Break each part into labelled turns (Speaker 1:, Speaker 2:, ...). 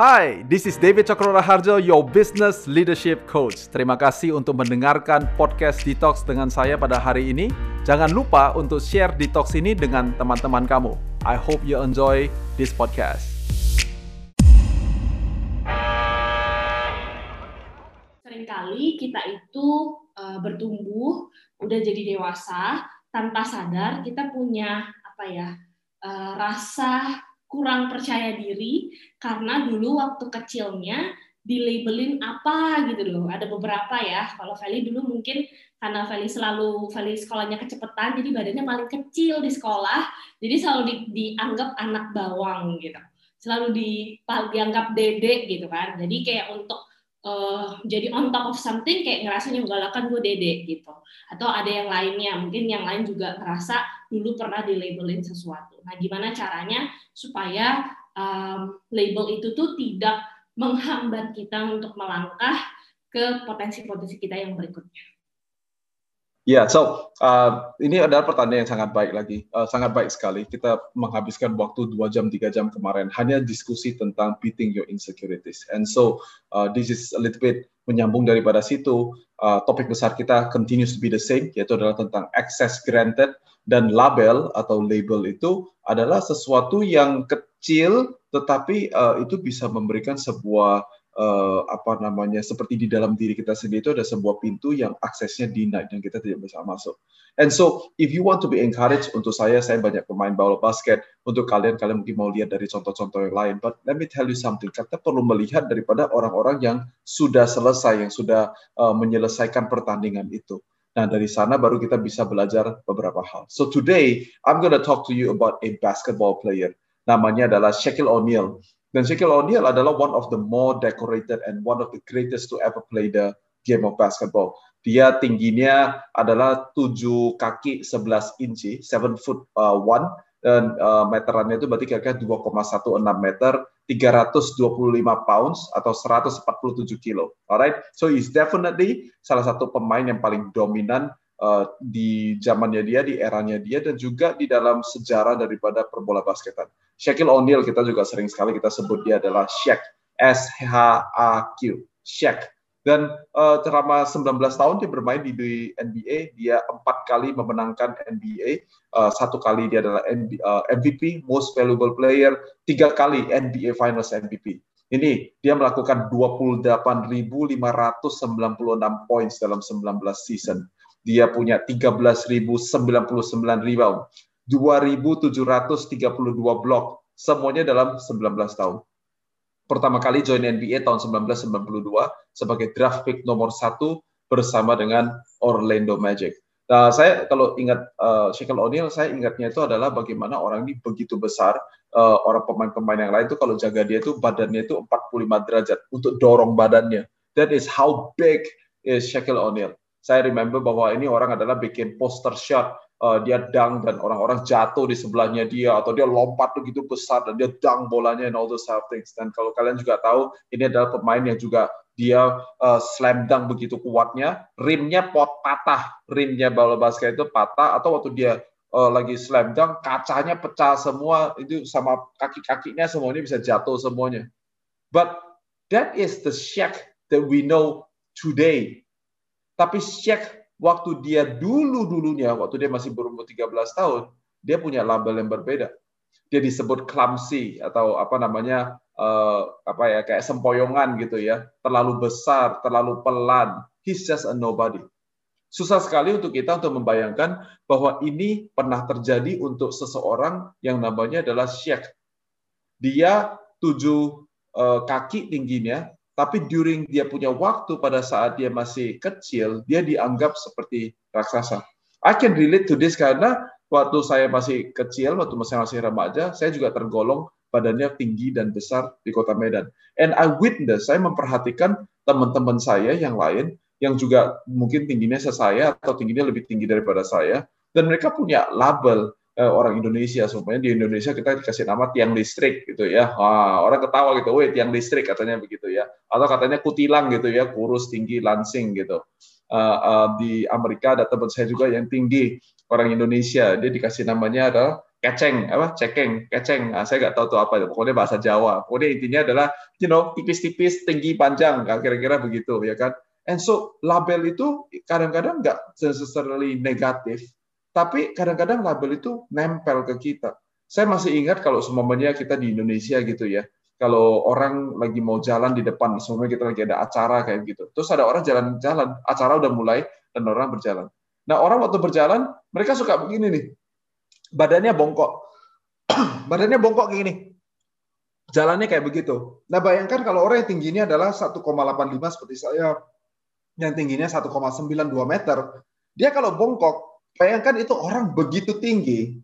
Speaker 1: Hai, this is David Cokro Harjo, your business leadership coach. Terima kasih untuk mendengarkan podcast Detox dengan saya pada hari ini. Jangan lupa untuk share Detox ini dengan teman-teman kamu. I hope you enjoy this podcast.
Speaker 2: Seringkali kita itu uh, bertumbuh, udah jadi dewasa, tanpa sadar kita punya apa ya uh, rasa kurang percaya diri karena dulu waktu kecilnya dilabelin apa gitu loh. Ada beberapa ya. Kalau Feli dulu mungkin karena Feli selalu Feli sekolahnya kecepatan jadi badannya paling kecil di sekolah. Jadi selalu di, dianggap anak bawang gitu. Selalu di dianggap dede gitu kan. Jadi kayak untuk uh, jadi on top of something kayak ngerasanya galakan gue dede gitu. Atau ada yang lainnya mungkin yang lain juga ngerasa dulu pernah di labelin sesuatu. Nah gimana caranya supaya um, label itu tuh tidak menghambat kita untuk melangkah ke potensi-potensi kita yang berikutnya
Speaker 3: Ya, yeah, so uh, ini adalah pertanyaan yang sangat baik lagi, uh, sangat baik sekali. Kita menghabiskan waktu dua jam tiga jam kemarin hanya diskusi tentang beating your insecurities, and so uh, this is a little bit menyambung daripada situ. Uh, topik besar kita continues to be the same, yaitu adalah tentang access granted dan label atau label itu adalah sesuatu yang kecil, tetapi uh, itu bisa memberikan sebuah uh, apa namanya seperti di dalam diri kita sendiri itu ada sebuah pintu yang aksesnya denied dan kita tidak bisa masuk. And so if you want to be encouraged untuk saya saya banyak pemain bola basket untuk kalian kalian mungkin mau lihat dari contoh-contoh yang lain. But let me tell you something. Kita perlu melihat daripada orang-orang yang sudah selesai yang sudah uh, menyelesaikan pertandingan itu. Nah, dari sana baru kita bisa belajar beberapa hal. So today, I'm gonna talk to you about a basketball player. Namanya adalah Shaquille O'Neal. Dan O'Neal adalah one of the more decorated and one of the greatest to ever play the game of basketball. Dia tingginya adalah 7 kaki 11 inci, 7 foot uh, 1 dan uh, meterannya itu berarti kira-kira 2,16 meter, 325 pounds atau 147 kilo. Alright, so he's definitely salah satu pemain yang paling dominan uh, di zamannya dia, di eranya dia, dan juga di dalam sejarah daripada perbola basketan. Shaquille O'Neal kita juga sering sekali kita sebut dia adalah Shaq, S-H-A-Q, Shaq. Dan uh, selama 19 tahun dia bermain di, NBA, dia empat kali memenangkan NBA, uh, satu kali dia adalah uh, MVP, Most Valuable Player, tiga kali NBA Finals MVP. Ini dia melakukan 28.596 points dalam 19 season dia punya 13.099 rebound, 2.732 blok, semuanya dalam 19 tahun. Pertama kali join NBA tahun 1992 sebagai draft pick nomor satu bersama dengan Orlando Magic. Nah, saya kalau ingat uh, Shaquille O'Neal, saya ingatnya itu adalah bagaimana orang ini begitu besar, uh, orang pemain-pemain yang lain itu kalau jaga dia itu badannya itu 45 derajat untuk dorong badannya. That is how big is Shaquille O'Neal saya remember bahwa ini orang adalah bikin poster shot uh, dia dang dan orang-orang jatuh di sebelahnya dia atau dia lompat begitu besar dan dia dang bolanya and all those of things. Dan kalau kalian juga tahu ini adalah pemain yang juga dia uh, slam dunk begitu kuatnya. Rimnya pot patah. Rimnya bola basket itu patah atau waktu dia uh, lagi slam dunk kacanya pecah semua. Itu sama kaki-kakinya semuanya bisa jatuh semuanya. But that is the Shaq that we know today tapi Shaq waktu dia dulu-dulunya, waktu dia masih berumur 13 tahun, dia punya label yang berbeda. Dia disebut clumsy atau apa namanya uh, apa ya kayak sempoyongan gitu ya, terlalu besar, terlalu pelan. He's just a nobody. Susah sekali untuk kita untuk membayangkan bahwa ini pernah terjadi untuk seseorang yang namanya adalah Shaq. Dia tujuh uh, kaki tingginya, tapi during dia punya waktu pada saat dia masih kecil, dia dianggap seperti raksasa. I can relate to this karena waktu saya masih kecil, waktu masih masih remaja, saya juga tergolong badannya tinggi dan besar di kota Medan. And I witness, saya memperhatikan teman-teman saya yang lain yang juga mungkin tingginya sesaya atau tingginya lebih tinggi daripada saya, dan mereka punya label eh, orang Indonesia. Semuanya di Indonesia kita dikasih nama tiang listrik gitu ya. Wah, orang ketawa gitu weh tiang listrik katanya begitu ya. Atau katanya kutilang gitu ya kurus tinggi lansing gitu. Uh, uh, di Amerika ada teman saya juga yang tinggi orang Indonesia. Dia dikasih namanya adalah keceng apa? Cekeng keceng. Nah, saya nggak tahu tuh apa pokoknya bahasa Jawa. Pokoknya intinya adalah you know tipis-tipis tinggi panjang. Kira-kira begitu ya kan? And so label itu kadang-kadang nggak necessarily negatif tapi kadang-kadang label itu nempel ke kita saya masih ingat kalau semuanya kita di Indonesia gitu ya kalau orang lagi mau jalan di depan semuanya kita lagi ada acara kayak gitu terus ada orang jalan-jalan acara udah mulai dan orang berjalan nah orang waktu berjalan mereka suka begini nih badannya bongkok. badannya bongkok kayak gini. Jalannya kayak begitu. Nah, bayangkan kalau orang yang tingginya adalah 1,85 seperti saya, yang tingginya 1,92 meter, dia kalau bongkok, bayangkan itu orang begitu tinggi,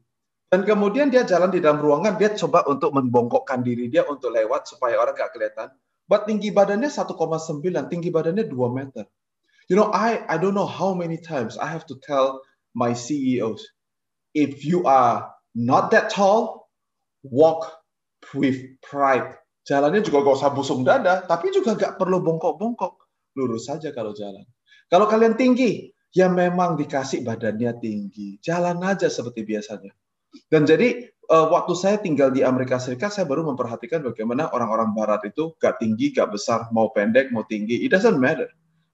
Speaker 3: dan kemudian dia jalan di dalam ruangan, dia coba untuk membongkokkan diri dia untuk lewat supaya orang nggak kelihatan. Buat tinggi badannya 1,9, tinggi badannya 2 meter. You know, I I don't know how many times I have to tell my CEOs, if you are not that tall, walk with pride. Jalannya juga gak usah busung dada, tapi juga gak perlu bongkok-bongkok. Lurus saja kalau jalan. Kalau kalian tinggi, ya memang dikasih badannya tinggi. Jalan aja seperti biasanya. Dan jadi uh, waktu saya tinggal di Amerika Serikat, saya baru memperhatikan bagaimana orang-orang Barat itu gak tinggi, gak besar, mau pendek, mau tinggi, it doesn't matter.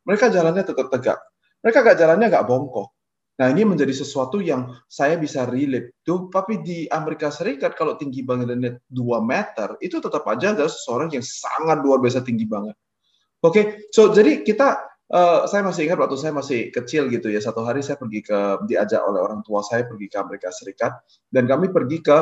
Speaker 3: Mereka jalannya tetap tegak. Mereka gak jalannya gak bongkok. Nah, ini menjadi sesuatu yang saya bisa relate tuh. Tapi di Amerika Serikat kalau tinggi badannya 2 meter, itu tetap aja ada seseorang yang sangat luar biasa tinggi banget. Oke, okay? so jadi kita uh, saya masih ingat waktu saya masih kecil gitu ya. Satu hari saya pergi ke diajak oleh orang tua saya pergi ke Amerika Serikat dan kami pergi ke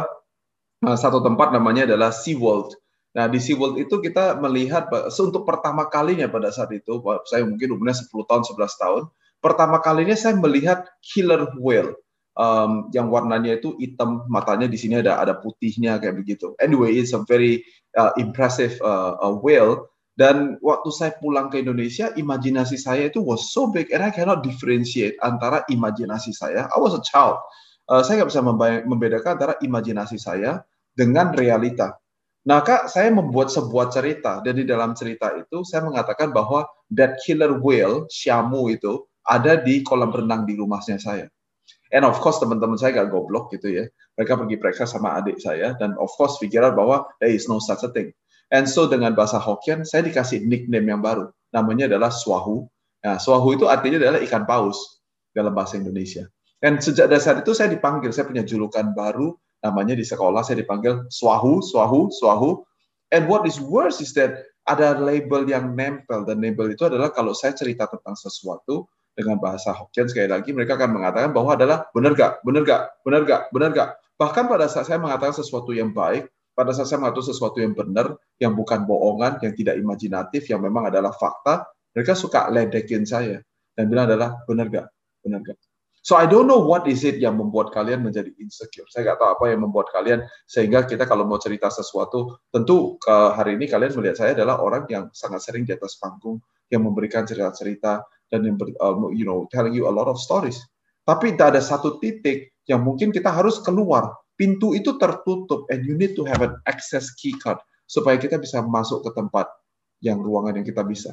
Speaker 3: uh, satu tempat namanya adalah SeaWorld. Nah, di SeaWorld itu kita melihat untuk pertama kalinya pada saat itu, saya mungkin umurnya 10 tahun, 11 tahun, pertama kalinya saya melihat killer whale um, yang warnanya itu hitam, matanya di sini ada ada putihnya kayak begitu. Anyway, it's a very uh, impressive uh, whale. Dan waktu saya pulang ke Indonesia, imajinasi saya itu was so big and I cannot differentiate antara imajinasi saya. I was a child. Uh, saya nggak bisa membedakan antara imajinasi saya dengan realita. Nah, Kak, saya membuat sebuah cerita dan di dalam cerita itu saya mengatakan bahwa that killer whale, Syamu itu, ada di kolam renang di rumahnya saya. And of course teman-teman saya gak goblok gitu ya. Mereka pergi periksa sama adik saya dan of course pikiran bahwa there is no such a thing. And so dengan bahasa Hokkien saya dikasih nickname yang baru. Namanya adalah Swahu. Nah, Swahu itu artinya adalah ikan paus dalam bahasa Indonesia. Dan sejak dasar itu saya dipanggil, saya punya julukan baru namanya di sekolah saya dipanggil Swahu, Swahu, Swahu. And what is worse is that ada label yang nempel dan label itu adalah kalau saya cerita tentang sesuatu dengan bahasa Hokkien sekali lagi mereka akan mengatakan bahwa adalah benar gak, benar gak, benar gak, benar gak. Bahkan pada saat saya mengatakan sesuatu yang baik, pada saat saya mengatakan sesuatu yang benar, yang bukan bohongan, yang tidak imajinatif, yang memang adalah fakta, mereka suka ledekin saya dan bilang adalah benar gak, benar gak. So I don't know what is it yang membuat kalian menjadi insecure. Saya nggak tahu apa yang membuat kalian sehingga kita kalau mau cerita sesuatu, tentu ke hari ini kalian melihat saya adalah orang yang sangat sering di atas panggung, yang memberikan cerita-cerita, dan yang uh, you know telling you a lot of stories. Tapi tidak ada satu titik yang mungkin kita harus keluar. Pintu itu tertutup and you need to have an access key card supaya kita bisa masuk ke tempat yang ruangan yang kita bisa.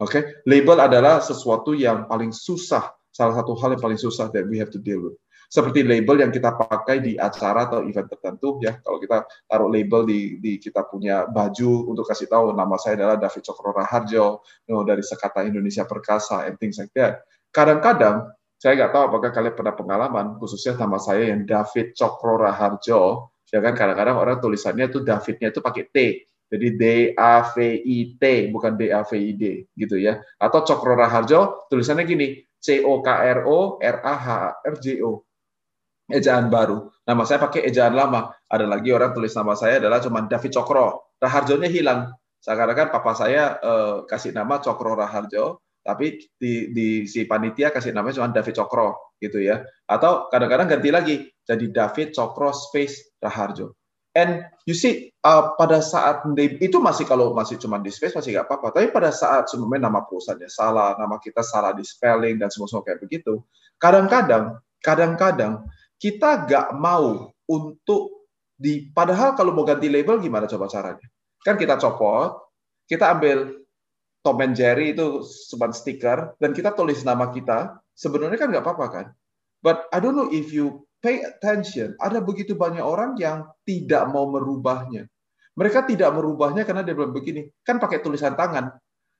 Speaker 3: Oke, okay? label adalah sesuatu yang paling susah, salah satu hal yang paling susah that we have to deal with seperti label yang kita pakai di acara atau event tertentu ya kalau kita taruh label di, di kita punya baju untuk kasih tahu nama saya adalah David Cokro Raharjo you know, dari Sekata Indonesia Perkasa and things like that kadang-kadang saya nggak tahu apakah kalian pernah pengalaman khususnya nama saya yang David Cokro Raharjo ya kan kadang-kadang orang tulisannya itu Davidnya itu pakai T jadi D A V I T bukan D A V I D gitu ya atau Cokro Raharjo tulisannya gini C O K R O R A H R J O ejaan baru. Nama saya pakai ejaan lama. Ada lagi orang tulis nama saya adalah cuma David Cokro. Raharjonya hilang. Seakan-akan papa saya uh, kasih nama Cokro Raharjo, tapi di, di si panitia kasih namanya cuma David Cokro gitu ya. Atau kadang-kadang ganti lagi jadi David Cokro space Raharjo. And you see uh, pada saat itu masih kalau masih cuma di space masih nggak apa-apa. Tapi pada saat sebenarnya nama perusahaannya salah, nama kita salah di spelling dan semua semua kayak begitu. Kadang-kadang, kadang-kadang kita nggak mau untuk di padahal kalau mau ganti label gimana coba caranya? Kan kita copot, kita ambil Tom and Jerry itu seban stiker dan kita tulis nama kita, sebenarnya kan nggak apa-apa kan? But I don't know if you pay attention, ada begitu banyak orang yang tidak mau merubahnya. Mereka tidak merubahnya karena dia bilang begini, kan pakai tulisan tangan.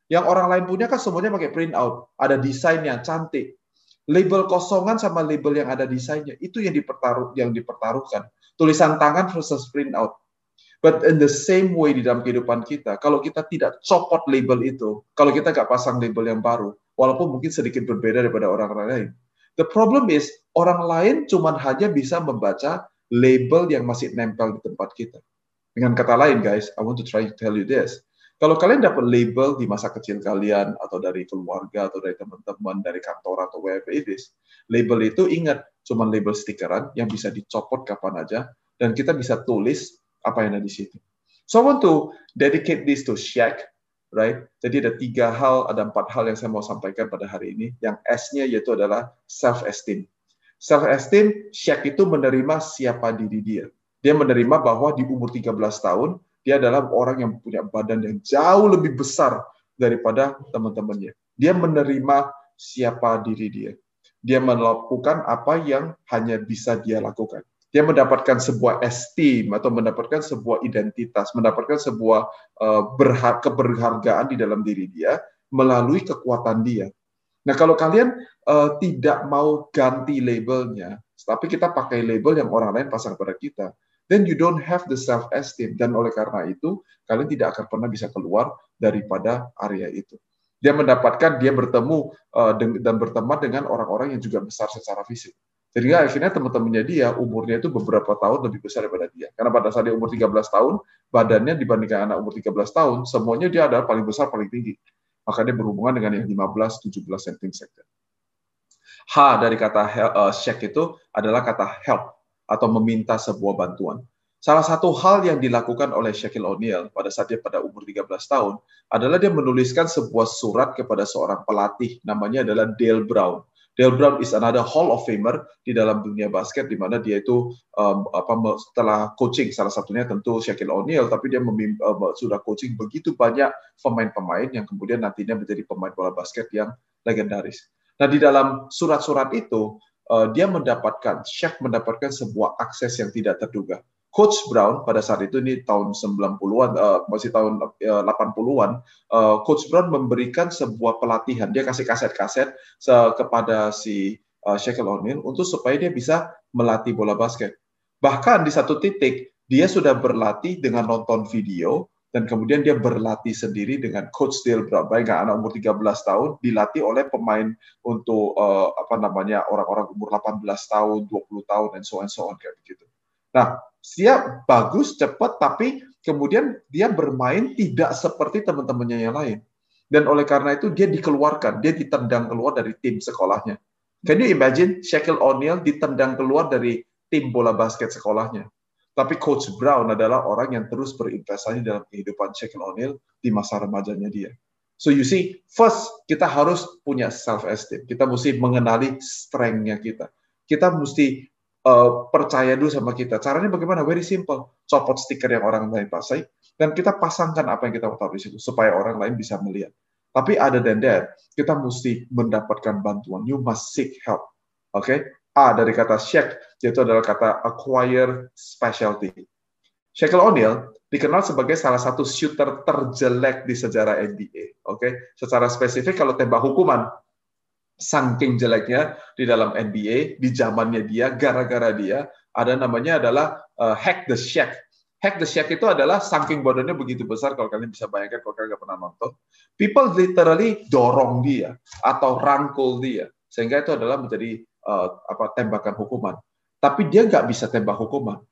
Speaker 3: Yang orang lain punya kan semuanya pakai print out, ada desainnya cantik. Label kosongan sama label yang ada desainnya itu yang dipertaruh yang dipertaruhkan. Tulisan tangan versus print out. But in the same way di dalam kehidupan kita, kalau kita tidak copot label itu, kalau kita nggak pasang label yang baru, walaupun mungkin sedikit berbeda daripada orang lain, the problem is orang lain cuma hanya bisa membaca label yang masih nempel di tempat kita. Dengan kata lain, guys, I want to try to tell you this. Kalau kalian dapat label di masa kecil kalian atau dari keluarga atau dari teman-teman dari kantor atau wherever it is, label itu ingat cuma label stikeran yang bisa dicopot kapan aja dan kita bisa tulis apa yang ada di situ. So I want to dedicate this to Shaq, right? Jadi ada tiga hal, ada empat hal yang saya mau sampaikan pada hari ini. Yang S-nya yaitu adalah self-esteem. Self-esteem, Shaq itu menerima siapa diri dia. Dia menerima bahwa di umur 13 tahun, dia adalah orang yang punya badan yang jauh lebih besar daripada teman-temannya. Dia menerima siapa diri dia. Dia melakukan apa yang hanya bisa dia lakukan. Dia mendapatkan sebuah esteem atau mendapatkan sebuah identitas, mendapatkan sebuah uh, keberhargaan di dalam diri dia melalui kekuatan dia. Nah, kalau kalian uh, tidak mau ganti labelnya, tapi kita pakai label yang orang lain pasang pada kita, then you don't have the self esteem dan oleh karena itu kalian tidak akan pernah bisa keluar daripada area itu. Dia mendapatkan dia bertemu uh, dan berteman dengan orang-orang yang juga besar secara fisik. Jadi akhirnya teman-temannya dia umurnya itu beberapa tahun lebih besar daripada dia. Karena pada saat dia umur 13 tahun, badannya dibandingkan anak umur 13 tahun, semuanya dia adalah paling besar, paling tinggi. Maka dia berhubungan dengan yang 15, 17 cm. H dari kata uh, shake itu adalah kata help atau meminta sebuah bantuan. Salah satu hal yang dilakukan oleh Shaquille O'Neal pada saat dia pada umur 13 tahun adalah dia menuliskan sebuah surat kepada seorang pelatih namanya adalah Dale Brown. Dale Brown is another Hall of Famer di dalam dunia basket di mana dia itu um, apa setelah coaching salah satunya tentu Shaquille O'Neal tapi dia memim, uh, sudah coaching begitu banyak pemain-pemain yang kemudian nantinya menjadi pemain bola basket yang legendaris. Nah di dalam surat-surat itu uh, dia mendapatkan, Shaq mendapatkan sebuah akses yang tidak terduga. Coach Brown pada saat itu ini tahun 90-an, uh, masih tahun uh, 80-an, uh, Coach Brown memberikan sebuah pelatihan. Dia kasih kaset-kaset kepada si uh, Shaquille O'Neal untuk supaya dia bisa melatih bola basket. Bahkan di satu titik dia sudah berlatih dengan nonton video dan kemudian dia berlatih sendiri dengan coach Dale Brown. Bayangkan anak umur 13 tahun dilatih oleh pemain untuk uh, apa namanya orang-orang umur 18 tahun, 20 tahun dan so on so on kayak begitu. Nah, dia bagus, cepat tapi kemudian dia bermain tidak seperti teman-temannya yang lain. Dan oleh karena itu dia dikeluarkan, dia ditendang keluar dari tim sekolahnya. Can you imagine Shaquille O'Neal ditendang keluar dari tim bola basket sekolahnya? Tapi Coach Brown adalah orang yang terus berinvestasi dalam kehidupan Shaquille O'Neal di masa remajanya dia. So you see, first kita harus punya self esteem. Kita mesti mengenali strength-nya kita. Kita mesti uh, percaya dulu sama kita. Caranya bagaimana? Very simple. Copot stiker yang orang lain pasai dan kita pasangkan apa yang kita taruh di situ supaya orang lain bisa melihat. Tapi ada than that, kita mesti mendapatkan bantuan. You must seek help. Oke? Okay? A dari kata Shaq, yaitu adalah kata acquire specialty. Shaquille O'Neal dikenal sebagai salah satu shooter terjelek di sejarah NBA. Oke, okay? secara spesifik kalau tembak hukuman, saking jeleknya di dalam NBA di zamannya dia, gara-gara dia ada namanya adalah uh, hack the Shaq. Hack the Shack itu adalah saking bodohnya begitu besar kalau kalian bisa bayangkan kalau kalian nggak pernah nonton. People literally dorong dia atau rangkul dia sehingga itu adalah menjadi uh, apa tembakan hukuman. Tapi dia nggak bisa tembak hukuman.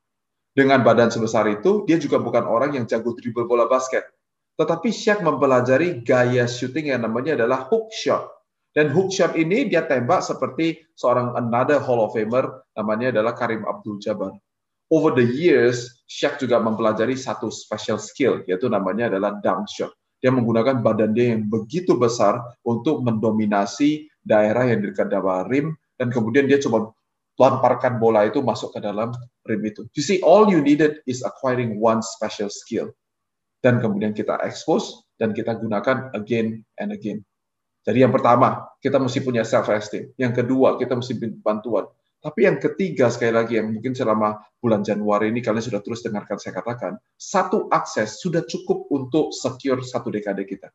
Speaker 3: Dengan badan sebesar itu, dia juga bukan orang yang jago dribble bola basket. Tetapi Shaq mempelajari gaya shooting yang namanya adalah hook shot. Dan hook shot ini dia tembak seperti seorang another Hall of Famer namanya adalah Karim Abdul-Jabbar. Over the years, Shaq juga mempelajari satu special skill yaitu namanya adalah dunk shot. Dia menggunakan badan dia yang begitu besar untuk mendominasi daerah yang dekat dengan rim dan kemudian dia coba lemparkan bola itu masuk ke dalam rim itu. You see, all you needed is acquiring one special skill. Dan kemudian kita expose dan kita gunakan again and again. Jadi yang pertama, kita mesti punya self esteem. Yang kedua, kita mesti bantuan. Tapi yang ketiga, sekali lagi, yang mungkin selama bulan Januari ini kalian sudah terus dengarkan saya katakan, satu akses sudah cukup untuk secure satu dekade kita.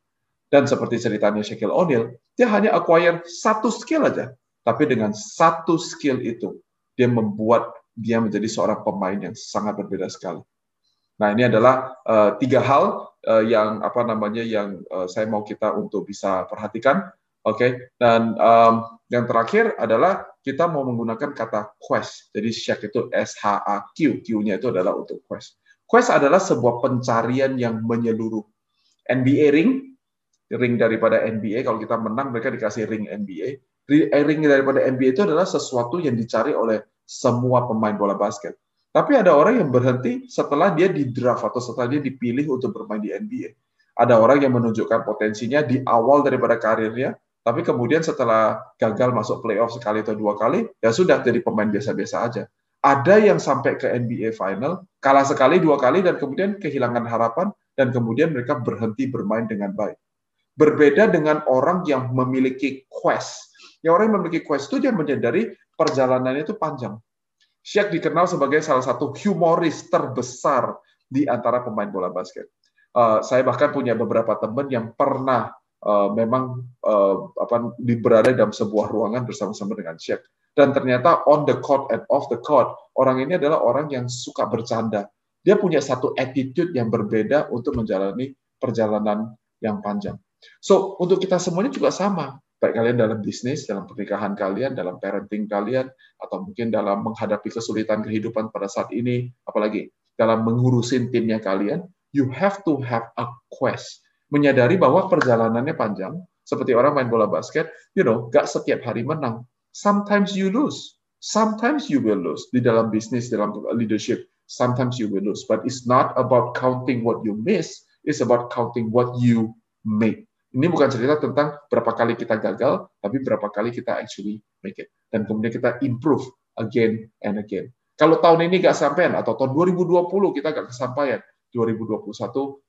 Speaker 3: Dan seperti ceritanya Shaquille O'Neal, dia hanya acquire satu skill aja. Tapi dengan satu skill itu, dia membuat dia menjadi seorang pemain yang sangat berbeda sekali. Nah, ini adalah uh, tiga hal uh, yang apa namanya yang uh, saya mau kita untuk bisa perhatikan. Oke, okay? dan um, yang terakhir adalah kita mau menggunakan kata quest. Jadi Shack itu S H A Q, Q-nya itu adalah untuk quest. Quest adalah sebuah pencarian yang menyeluruh. NBA ring, ring daripada NBA. Kalau kita menang, mereka dikasih ring NBA. Ring daripada NBA itu adalah sesuatu yang dicari oleh semua pemain bola basket. Tapi ada orang yang berhenti setelah dia di draft atau setelah dia dipilih untuk bermain di NBA. Ada orang yang menunjukkan potensinya di awal daripada karirnya, tapi kemudian setelah gagal masuk playoff sekali atau dua kali, ya sudah jadi pemain biasa-biasa aja. Ada yang sampai ke NBA final, kalah sekali, dua kali, dan kemudian kehilangan harapan, dan kemudian mereka berhenti bermain dengan baik. Berbeda dengan orang yang memiliki quest. Yang orang yang memiliki quest itu dia menyadari perjalanannya itu panjang. Shaq dikenal sebagai salah satu humoris terbesar di antara pemain bola basket. Uh, saya bahkan punya beberapa teman yang pernah uh, memang uh, apa berada dalam sebuah ruangan bersama-sama dengan Shaq. Dan ternyata on the court and off the court, orang ini adalah orang yang suka bercanda. Dia punya satu attitude yang berbeda untuk menjalani perjalanan yang panjang. So, untuk kita semuanya juga sama. Baik kalian dalam bisnis, dalam pernikahan kalian, dalam parenting kalian, atau mungkin dalam menghadapi kesulitan kehidupan pada saat ini, apalagi dalam mengurusin timnya kalian, you have to have a quest menyadari bahwa perjalanannya panjang, seperti orang main bola basket, you know, gak setiap hari menang. Sometimes you lose. Sometimes you will lose di dalam bisnis, dalam leadership. Sometimes you will lose, but it's not about counting what you miss. It's about counting what you make. Ini bukan cerita tentang berapa kali kita gagal, tapi berapa kali kita actually make it. Dan kemudian kita improve again and again. Kalau tahun ini gak sampean atau tahun 2020 kita gak kesampaian, 2021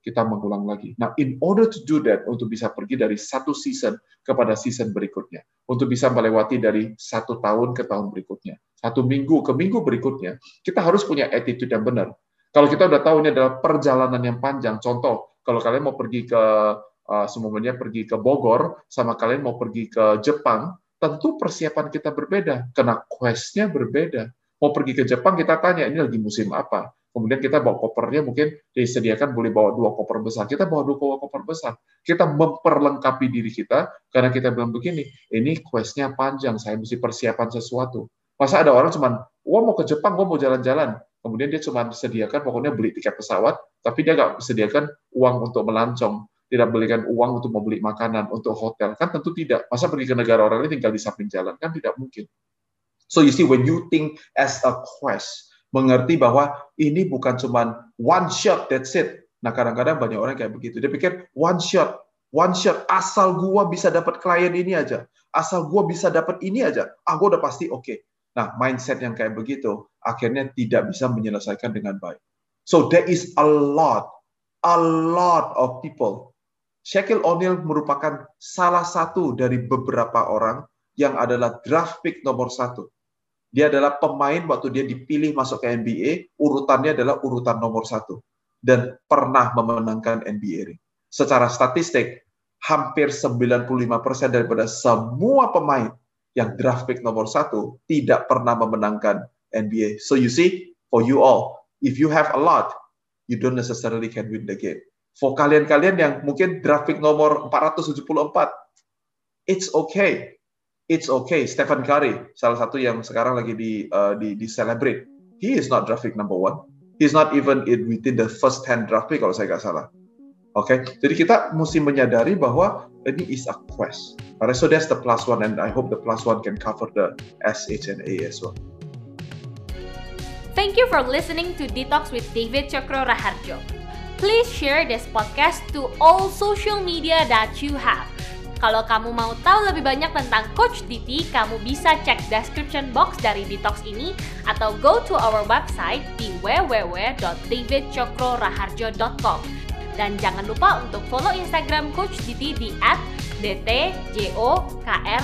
Speaker 3: kita mengulang lagi. Nah, in order to do that, untuk bisa pergi dari satu season kepada season berikutnya, untuk bisa melewati dari satu tahun ke tahun berikutnya, satu minggu ke minggu berikutnya, kita harus punya attitude yang benar. Kalau kita udah tahu ini adalah perjalanan yang panjang, contoh, kalau kalian mau pergi ke uh, semuanya pergi ke Bogor, sama kalian mau pergi ke Jepang, tentu persiapan kita berbeda, karena quest-nya berbeda. Mau pergi ke Jepang, kita tanya, ini lagi musim apa? kemudian kita bawa kopernya mungkin disediakan boleh bawa dua koper besar. Kita bawa dua koper besar. Kita memperlengkapi diri kita karena kita bilang begini, ini questnya panjang, saya mesti persiapan sesuatu. Masa ada orang cuman, wah mau ke Jepang, gua mau jalan-jalan. Kemudian dia cuma sediakan pokoknya beli tiket pesawat, tapi dia nggak sediakan uang untuk melancong, tidak belikan uang untuk membeli makanan, untuk hotel. Kan tentu tidak. Masa pergi ke negara orang ini tinggal di samping jalan? Kan tidak mungkin. So you see, when you think as a quest, mengerti bahwa ini bukan cuma one shot that's it. Nah, kadang-kadang banyak orang kayak begitu. Dia pikir one shot, one shot asal gua bisa dapat klien ini aja. Asal gua bisa dapat ini aja, ah gua udah pasti oke. Okay. Nah, mindset yang kayak begitu akhirnya tidak bisa menyelesaikan dengan baik. So there is a lot, a lot of people. Shaquille O'Neal merupakan salah satu dari beberapa orang yang adalah draft pick nomor satu dia adalah pemain waktu dia dipilih masuk ke NBA, urutannya adalah urutan nomor satu. Dan pernah memenangkan NBA ring. Secara statistik, hampir 95% daripada semua pemain yang draft pick nomor satu tidak pernah memenangkan NBA. So you see, for you all, if you have a lot, you don't necessarily can win the game. For kalian-kalian yang mungkin draft pick nomor 474, it's okay it's okay. Stephen Curry, salah satu yang sekarang lagi di uh, di, di celebrate. He is not draft pick number one. He's not even in within the first 10 draft pick kalau saya nggak salah. Oke, okay? jadi kita mesti menyadari bahwa ini is a quest. Alright, so that's the plus one, and I hope the plus one can cover the S, H, and A as well.
Speaker 4: Thank you for listening to Detox with David Chokro Raharjo. Please share this podcast to all social media that you have. Kalau kamu mau tahu lebih banyak tentang Coach Diti, kamu bisa cek description box dari Detox ini atau go to our website di www.davidcokroraharjo.com. Dan jangan lupa untuk follow Instagram Coach Diti di @dtjokron.